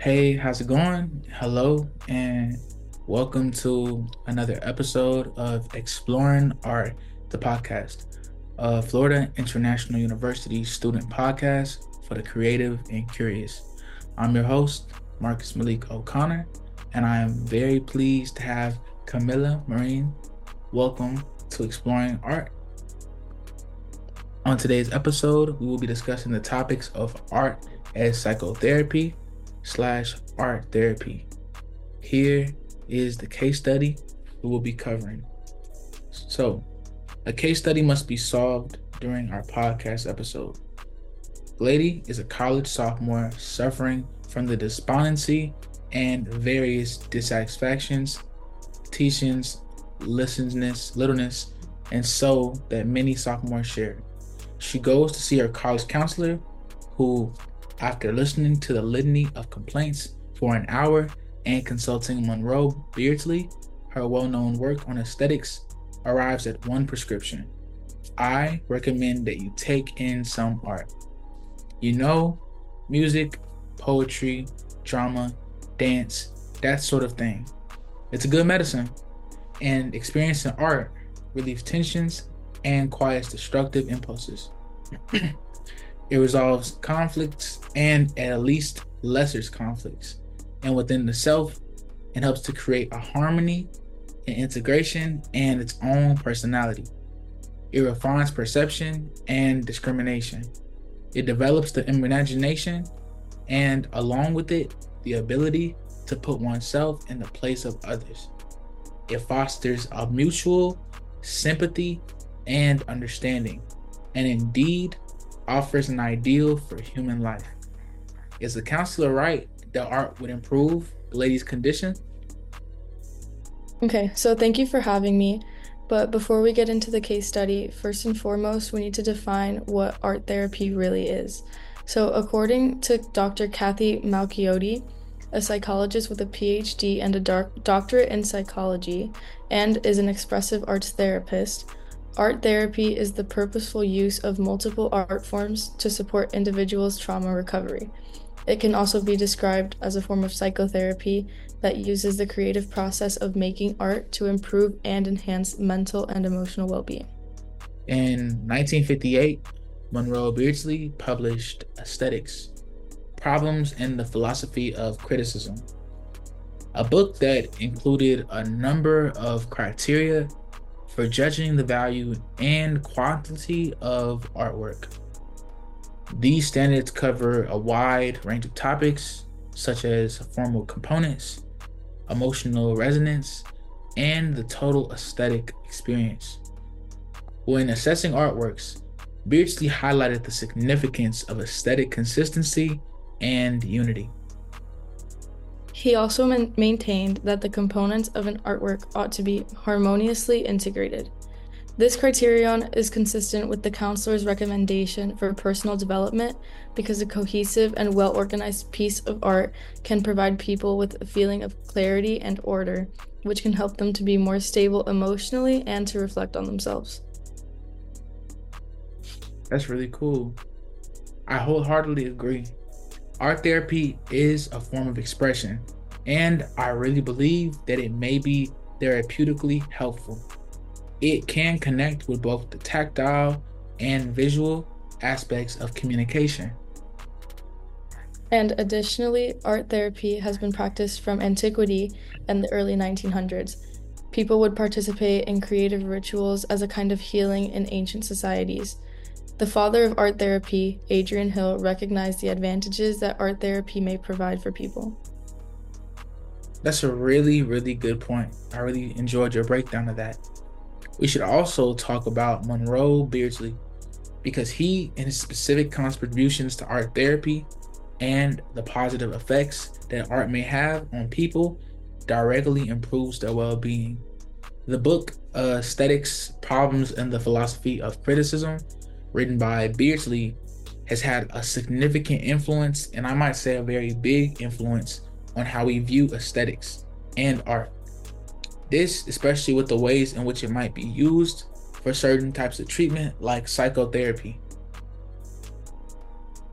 Hey, how's it going? Hello, and welcome to another episode of Exploring Art, the podcast, a Florida International University student podcast for the creative and curious. I'm your host, Marcus Malik O'Connor, and I am very pleased to have Camilla Marine. Welcome to Exploring Art. On today's episode, we will be discussing the topics of art as psychotherapy slash art therapy. Here is the case study we will be covering. So, a case study must be solved during our podcast episode. Gladys is a college sophomore suffering from the despondency and various dissatisfactions, teachings, listenness, littleness, and so that many sophomores share. She goes to see her college counselor, who after listening to the litany of complaints for an hour and consulting Monroe Beardsley, her well known work on aesthetics arrives at one prescription. I recommend that you take in some art. You know, music, poetry, drama, dance, that sort of thing. It's a good medicine, and experiencing art relieves tensions and quiets destructive impulses. It resolves conflicts and at least lesser conflicts. And within the self, it helps to create a harmony and integration and its own personality. It refines perception and discrimination. It develops the imagination and, along with it, the ability to put oneself in the place of others. It fosters a mutual sympathy and understanding, and indeed offers an ideal for human life. Is the counselor right that art would improve the lady's condition? Okay, so thank you for having me. But before we get into the case study, first and foremost, we need to define what art therapy really is. So, according to Dr. Cathy Malchiodi, a psychologist with a PhD and a doc- doctorate in psychology, and is an expressive arts therapist, Art therapy is the purposeful use of multiple art forms to support individuals' trauma recovery. It can also be described as a form of psychotherapy that uses the creative process of making art to improve and enhance mental and emotional well being. In 1958, Monroe Beardsley published Aesthetics Problems in the Philosophy of Criticism, a book that included a number of criteria for judging the value and quantity of artwork. These standards cover a wide range of topics such as formal components, emotional resonance, and the total aesthetic experience. When assessing artworks, Beardsley highlighted the significance of aesthetic consistency and unity. He also maintained that the components of an artwork ought to be harmoniously integrated. This criterion is consistent with the counselor's recommendation for personal development because a cohesive and well organized piece of art can provide people with a feeling of clarity and order, which can help them to be more stable emotionally and to reflect on themselves. That's really cool. I wholeheartedly agree. Art therapy is a form of expression, and I really believe that it may be therapeutically helpful. It can connect with both the tactile and visual aspects of communication. And additionally, art therapy has been practiced from antiquity and the early 1900s. People would participate in creative rituals as a kind of healing in ancient societies. The father of art therapy, Adrian Hill, recognized the advantages that art therapy may provide for people. That's a really, really good point. I really enjoyed your breakdown of that. We should also talk about Monroe Beardsley because he and his specific contributions to art therapy and the positive effects that art may have on people directly improves their well being. The book uh, Aesthetics Problems and the Philosophy of Criticism written by Beardsley, has had a significant influence, and I might say a very big influence, on how we view aesthetics and art. This, especially with the ways in which it might be used for certain types of treatment, like psychotherapy.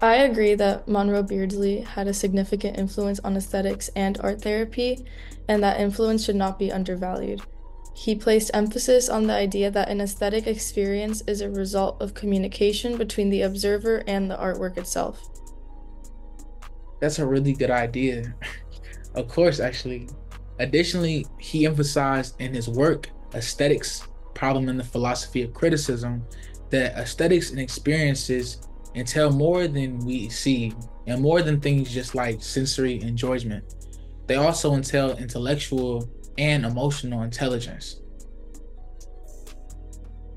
I agree that Monroe Beardsley had a significant influence on aesthetics and art therapy, and that influence should not be undervalued. He placed emphasis on the idea that an aesthetic experience is a result of communication between the observer and the artwork itself. That's a really good idea. of course, actually. Additionally, he emphasized in his work aesthetics problem in the philosophy of criticism that aesthetics and experiences entail more than we see and more than things just like sensory enjoyment. They also entail intellectual and emotional intelligence.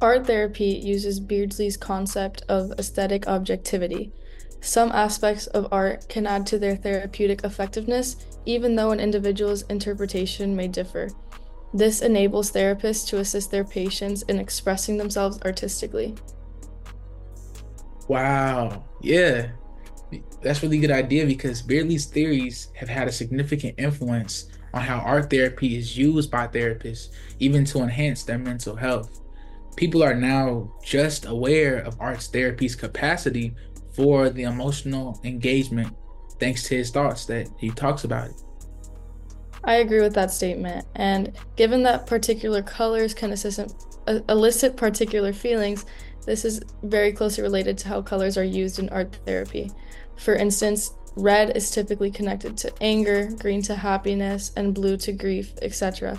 Art therapy uses Beardsley's concept of aesthetic objectivity. Some aspects of art can add to their therapeutic effectiveness, even though an individual's interpretation may differ. This enables therapists to assist their patients in expressing themselves artistically. Wow. Yeah. That's really good idea because Beardsley's theories have had a significant influence on how art therapy is used by therapists, even to enhance their mental health. People are now just aware of arts therapy's capacity for the emotional engagement thanks to his thoughts that he talks about it. I agree with that statement. And given that particular colors can elicit particular feelings, this is very closely related to how colors are used in art therapy. For instance, red is typically connected to anger, green to happiness, and blue to grief, etc.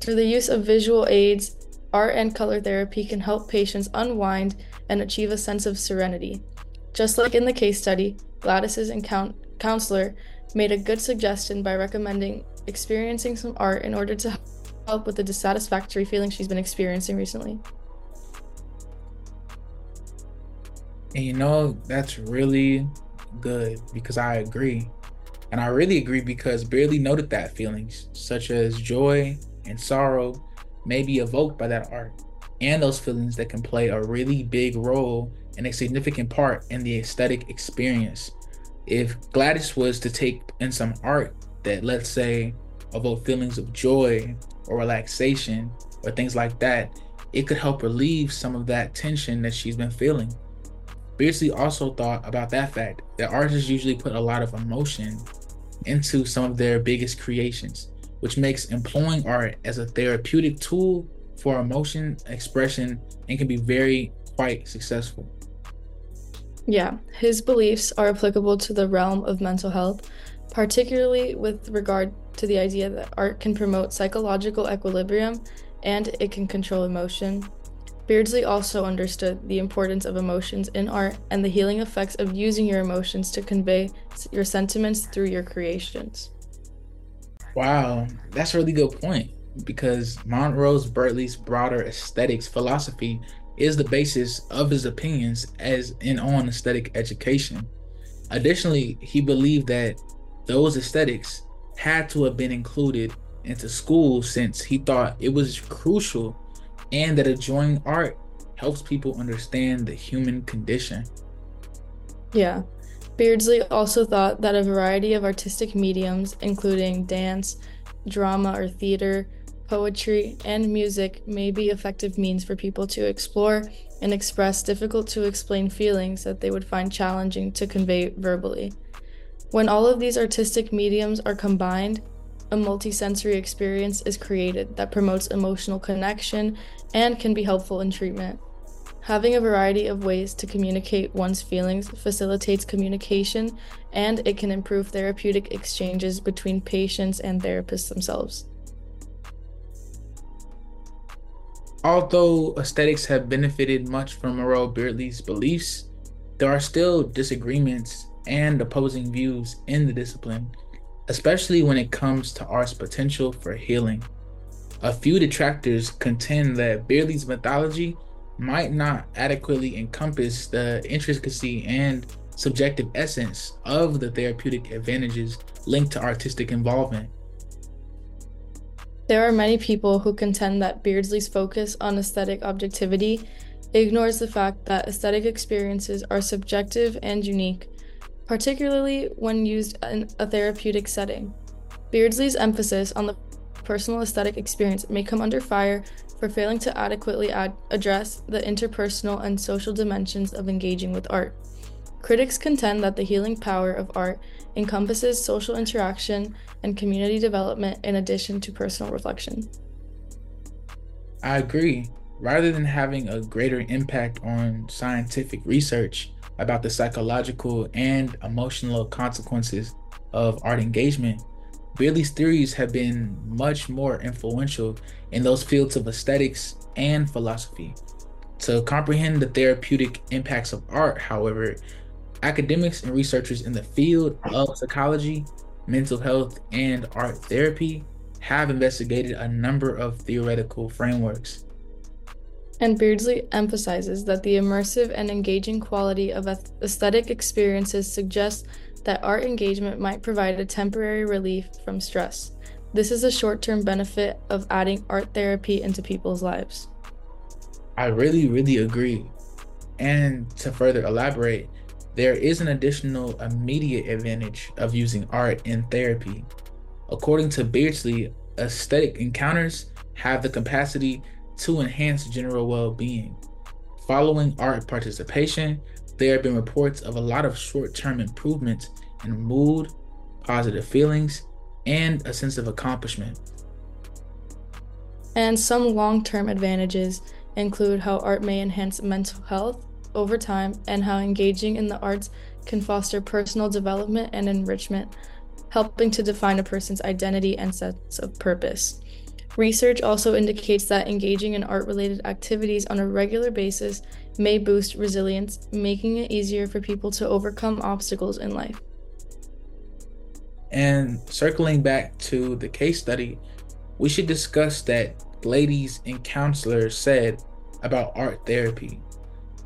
Through the use of visual aids, art and color therapy can help patients unwind and achieve a sense of serenity. Just like in the case study, Gladys's counselor made a good suggestion by recommending experiencing some art in order to help with the dissatisfactory feeling she's been experiencing recently. And you know, that's really good because I agree. And I really agree because Beardsley noted that feelings, such as joy and sorrow, may be evoked by that art, and those feelings that can play a really big role and a significant part in the aesthetic experience. If Gladys was to take in some art that let's say evoke feelings of joy or relaxation or things like that, it could help relieve some of that tension that she's been feeling. Beardsley also thought about that fact that artists usually put a lot of emotion into some of their biggest creations, which makes employing art as a therapeutic tool for emotion expression and can be very quite successful. Yeah, his beliefs are applicable to the realm of mental health, particularly with regard to the idea that art can promote psychological equilibrium and it can control emotion. Beardsley also understood the importance of emotions in art and the healing effects of using your emotions to convey your sentiments through your creations. Wow, that's a really good point because Monroe Beardsley's broader aesthetics philosophy is the basis of his opinions as in on aesthetic education. Additionally, he believed that those aesthetics had to have been included into school since he thought it was crucial and that enjoying art helps people understand the human condition. Yeah. Beardsley also thought that a variety of artistic mediums, including dance, drama or theater, poetry, and music, may be effective means for people to explore and express difficult to explain feelings that they would find challenging to convey verbally. When all of these artistic mediums are combined, a multisensory experience is created that promotes emotional connection and can be helpful in treatment. Having a variety of ways to communicate one's feelings facilitates communication and it can improve therapeutic exchanges between patients and therapists themselves. Although aesthetics have benefited much from Monroe Beardsley's beliefs, there are still disagreements and opposing views in the discipline, especially when it comes to art's potential for healing. A few detractors contend that Beardsley's mythology might not adequately encompass the intricacy and subjective essence of the therapeutic advantages linked to artistic involvement. There are many people who contend that Beardsley's focus on aesthetic objectivity ignores the fact that aesthetic experiences are subjective and unique, particularly when used in a therapeutic setting. Beardsley's emphasis on the personal aesthetic experience may come under fire for failing to adequately ad- address the interpersonal and social dimensions of engaging with art. Critics contend that the healing power of art encompasses social interaction and community development in addition to personal reflection. I agree. Rather than having a greater impact on scientific research about the psychological and emotional consequences of art engagement, Beardsley's theories have been much more influential in those fields of aesthetics and philosophy. To comprehend the therapeutic impacts of art, however, academics and researchers in the field of psychology, mental health, and art therapy have investigated a number of theoretical frameworks. And Beardsley emphasizes that the immersive and engaging quality of aesthetic experiences suggests that art engagement might provide a temporary relief from stress. This is a short term benefit of adding art therapy into people's lives. I really, really agree. And to further elaborate, there is an additional immediate advantage of using art in therapy. According to Beardsley, aesthetic encounters have the capacity to enhance general well being. Following art participation, there have been reports of a lot of short term improvements in mood, positive feelings, and a sense of accomplishment. And some long term advantages include how art may enhance mental health over time and how engaging in the arts can foster personal development and enrichment, helping to define a person's identity and sense of purpose. Research also indicates that engaging in art related activities on a regular basis may boost resilience, making it easier for people to overcome obstacles in life. And circling back to the case study, we should discuss that ladies and counselors said about art therapy.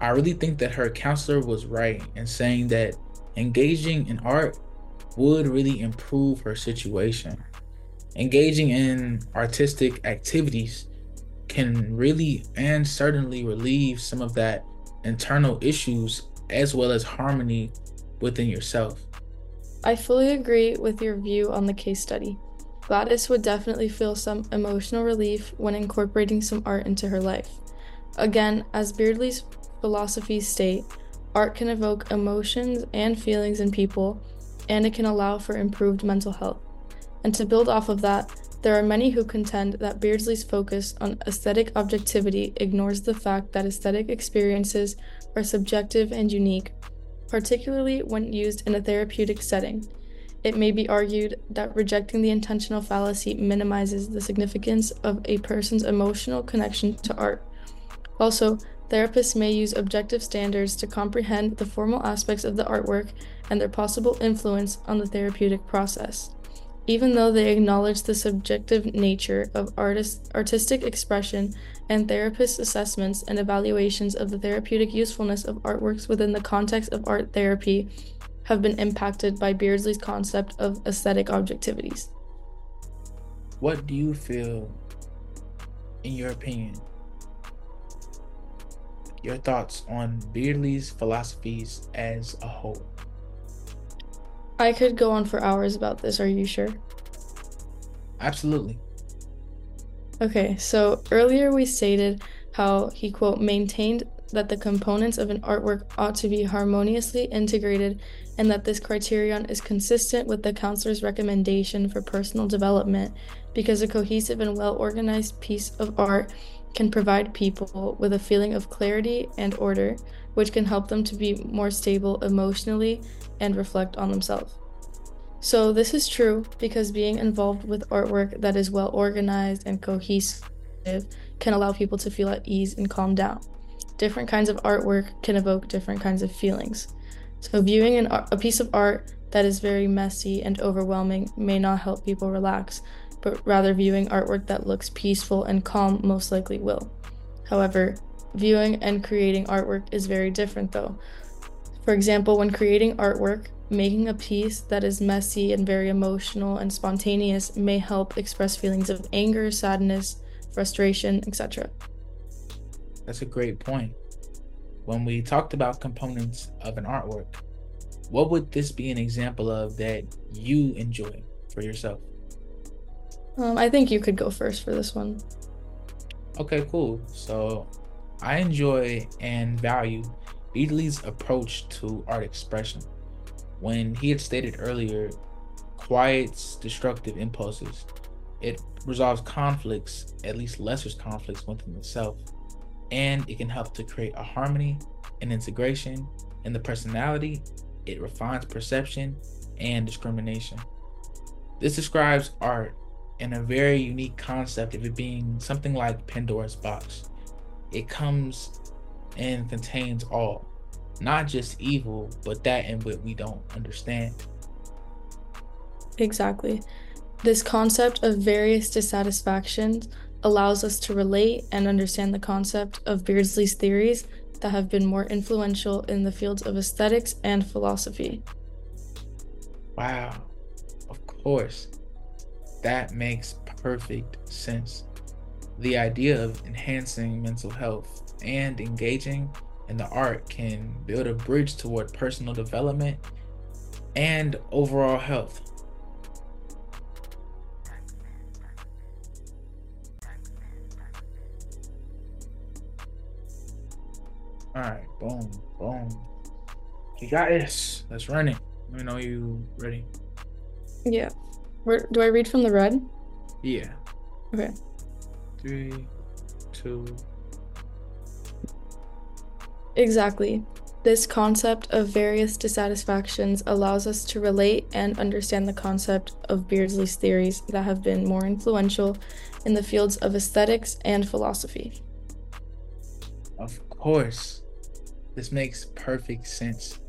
I really think that her counselor was right in saying that engaging in art would really improve her situation. Engaging in artistic activities can really and certainly relieve some of that internal issues as well as harmony within yourself. I fully agree with your view on the case study. Gladys would definitely feel some emotional relief when incorporating some art into her life. Again, as Beardsley's philosophies state, art can evoke emotions and feelings in people, and it can allow for improved mental health. And to build off of that, there are many who contend that Beardsley's focus on aesthetic objectivity ignores the fact that aesthetic experiences are subjective and unique, particularly when used in a therapeutic setting. It may be argued that rejecting the intentional fallacy minimizes the significance of a person's emotional connection to art. Also, therapists may use objective standards to comprehend the formal aspects of the artwork and their possible influence on the therapeutic process. Even though they acknowledge the subjective nature of artist, artistic expression and therapists' assessments and evaluations of the therapeutic usefulness of artworks within the context of art therapy have been impacted by Beardsley's concept of aesthetic objectivities. What do you feel, in your opinion, your thoughts on Beardsley's philosophies as a whole? I could go on for hours about this. Are you sure? Absolutely. Okay, so earlier we stated how he, quote, maintained that the components of an artwork ought to be harmoniously integrated and that this criterion is consistent with the counselor's recommendation for personal development because a cohesive and well organized piece of art can provide people with a feeling of clarity and order, which can help them to be more stable emotionally and reflect on themselves. So, this is true because being involved with artwork that is well organized and cohesive can allow people to feel at ease and calm down. Different kinds of artwork can evoke different kinds of feelings. So, viewing an, a piece of art that is very messy and overwhelming may not help people relax, but rather viewing artwork that looks peaceful and calm most likely will. However, viewing and creating artwork is very different though. For example, when creating artwork, making a piece that is messy and very emotional and spontaneous may help express feelings of anger, sadness, frustration, etc. That's a great point. When we talked about components of an artwork, what would this be an example of that you enjoy for yourself? Um, I think you could go first for this one. Okay, cool. So I enjoy and value Beardsley's approach to art expression. When he had stated earlier, quiets destructive impulses. It resolves conflicts, at least lesser conflicts within itself, and it can help to create a harmony and integration in the personality. It refines perception and discrimination. This describes art in a very unique concept of it being something like Pandora's box. It comes and contains all, not just evil, but that in what we don't understand. Exactly. This concept of various dissatisfactions allows us to relate and understand the concept of Beardsley's theories that have been more influential in the fields of aesthetics and philosophy. Wow, of course. That makes perfect sense. The idea of enhancing mental health and engaging in the art can build a bridge toward personal development and overall health. All right, boom, boom. You got this. Let's run it. Let me know you ready. Yeah. Where do I read from the red? Yeah. Okay. Three, two. Exactly. This concept of various dissatisfactions allows us to relate and understand the concept of Beardsley's theories that have been more influential in the fields of aesthetics and philosophy. Of course. This makes perfect sense.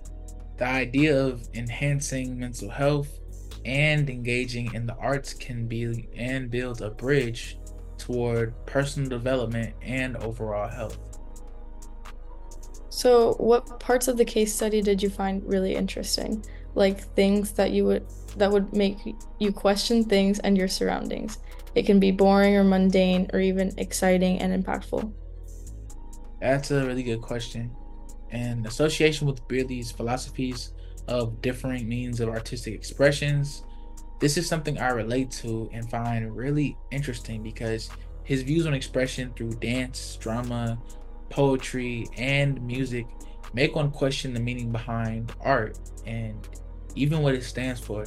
The idea of enhancing mental health and engaging in the arts can be and build a bridge toward personal development and overall health. So, what parts of the case study did you find really interesting? Like things that you would that would make you question things and your surroundings. It can be boring or mundane or even exciting and impactful. That's a really good question and association with Beardsley's philosophies of differing means of artistic expressions. This is something I relate to and find really interesting because his views on expression through dance, drama, poetry, and music make one question the meaning behind art and even what it stands for.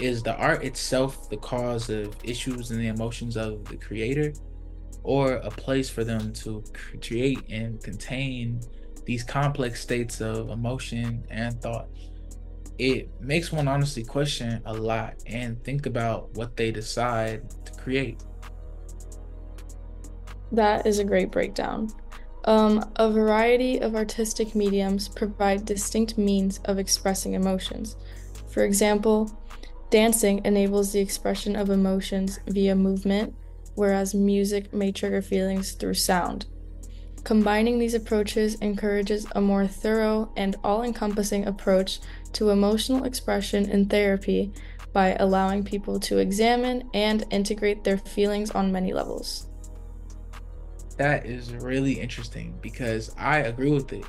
Is the art itself the cause of issues and the emotions of the creator, or a place for them to create and contain these complex states of emotion and thought. It makes one honestly question a lot and think about what they decide to create. That is a great breakdown. Um, a variety of artistic mediums provide distinct means of expressing emotions. For example, dancing enables the expression of emotions via movement, whereas music may trigger feelings through sound. Combining these approaches encourages a more thorough and all encompassing approach to emotional expression in therapy by allowing people to examine and integrate their feelings on many levels. That is really interesting because I agree with it.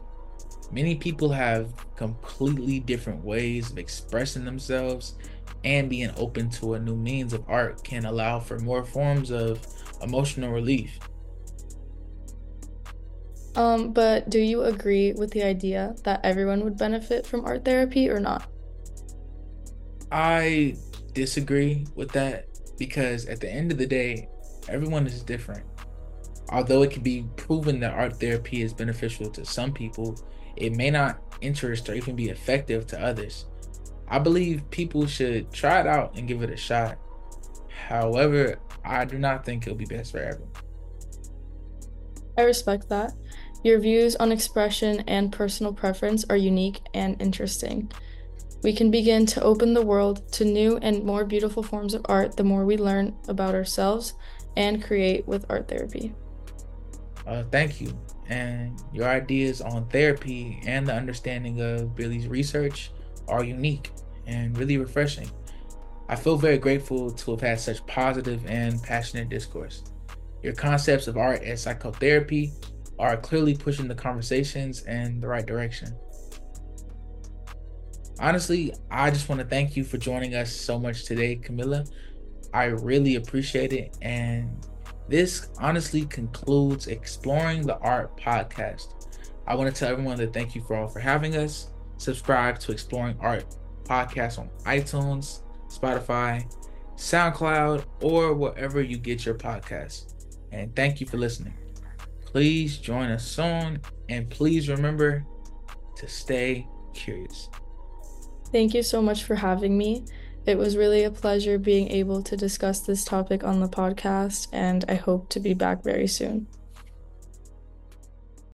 Many people have completely different ways of expressing themselves, and being open to a new means of art can allow for more forms of emotional relief. Um, but do you agree with the idea that everyone would benefit from art therapy or not? I disagree with that because at the end of the day, everyone is different. Although it can be proven that art therapy is beneficial to some people, it may not interest or even be effective to others. I believe people should try it out and give it a shot. However, I do not think it'll be best for everyone. I respect that. Your views on expression and personal preference are unique and interesting. We can begin to open the world to new and more beautiful forms of art the more we learn about ourselves and create with art therapy. Uh, thank you. And your ideas on therapy and the understanding of Billy's research are unique and really refreshing. I feel very grateful to have had such positive and passionate discourse. Your concepts of art as psychotherapy are clearly pushing the conversations in the right direction. Honestly, I just want to thank you for joining us so much today, Camilla. I really appreciate it. And this honestly concludes Exploring the Art podcast. I want to tell everyone that thank you for all for having us. Subscribe to Exploring Art podcast on iTunes, Spotify, SoundCloud, or wherever you get your podcasts. And thank you for listening. Please join us soon, and please remember to stay curious. Thank you so much for having me. It was really a pleasure being able to discuss this topic on the podcast, and I hope to be back very soon.